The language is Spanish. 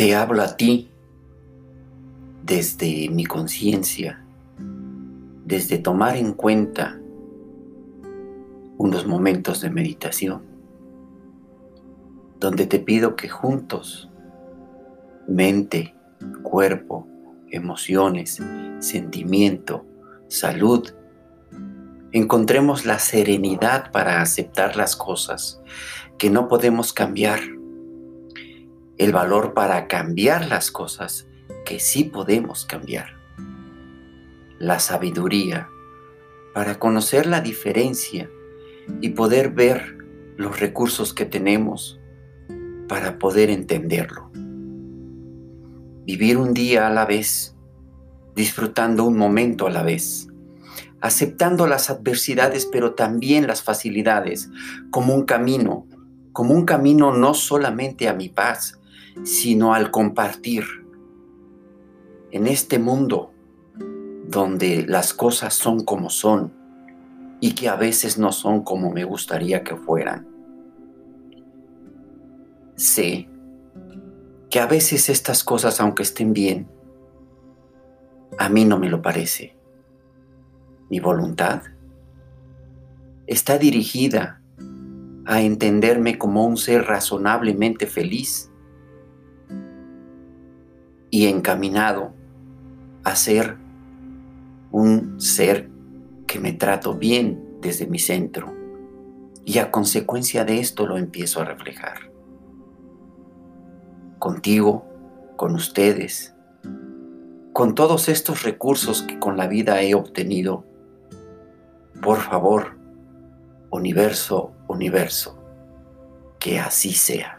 Te hablo a ti desde mi conciencia, desde tomar en cuenta unos momentos de meditación, donde te pido que juntos, mente, cuerpo, emociones, sentimiento, salud, encontremos la serenidad para aceptar las cosas que no podemos cambiar, el valor para cambiar las cosas que sí podemos cambiar, la sabiduría para conocer la diferencia y poder ver los recursos que tenemos para poder entenderlo. Vivir un día a la vez, disfrutando un momento a la vez, aceptando las adversidades pero también las facilidades como un camino, como un camino no solamente a mi paz, sino al compartir. En este mundo donde las cosas son como son, y que a veces no son como me gustaría que fueran. Sé que a veces estas cosas, aunque estén bien, a mí no me lo parece. Mi voluntad está dirigida a entenderme como un ser razonablemente feliz y encaminado a ser un ser que me trato bien desde mi centro y a consecuencia de esto lo empiezo a reflejar. Contigo, con ustedes, con todos estos recursos que con la vida he obtenido, por favor, universo, universo, que así sea.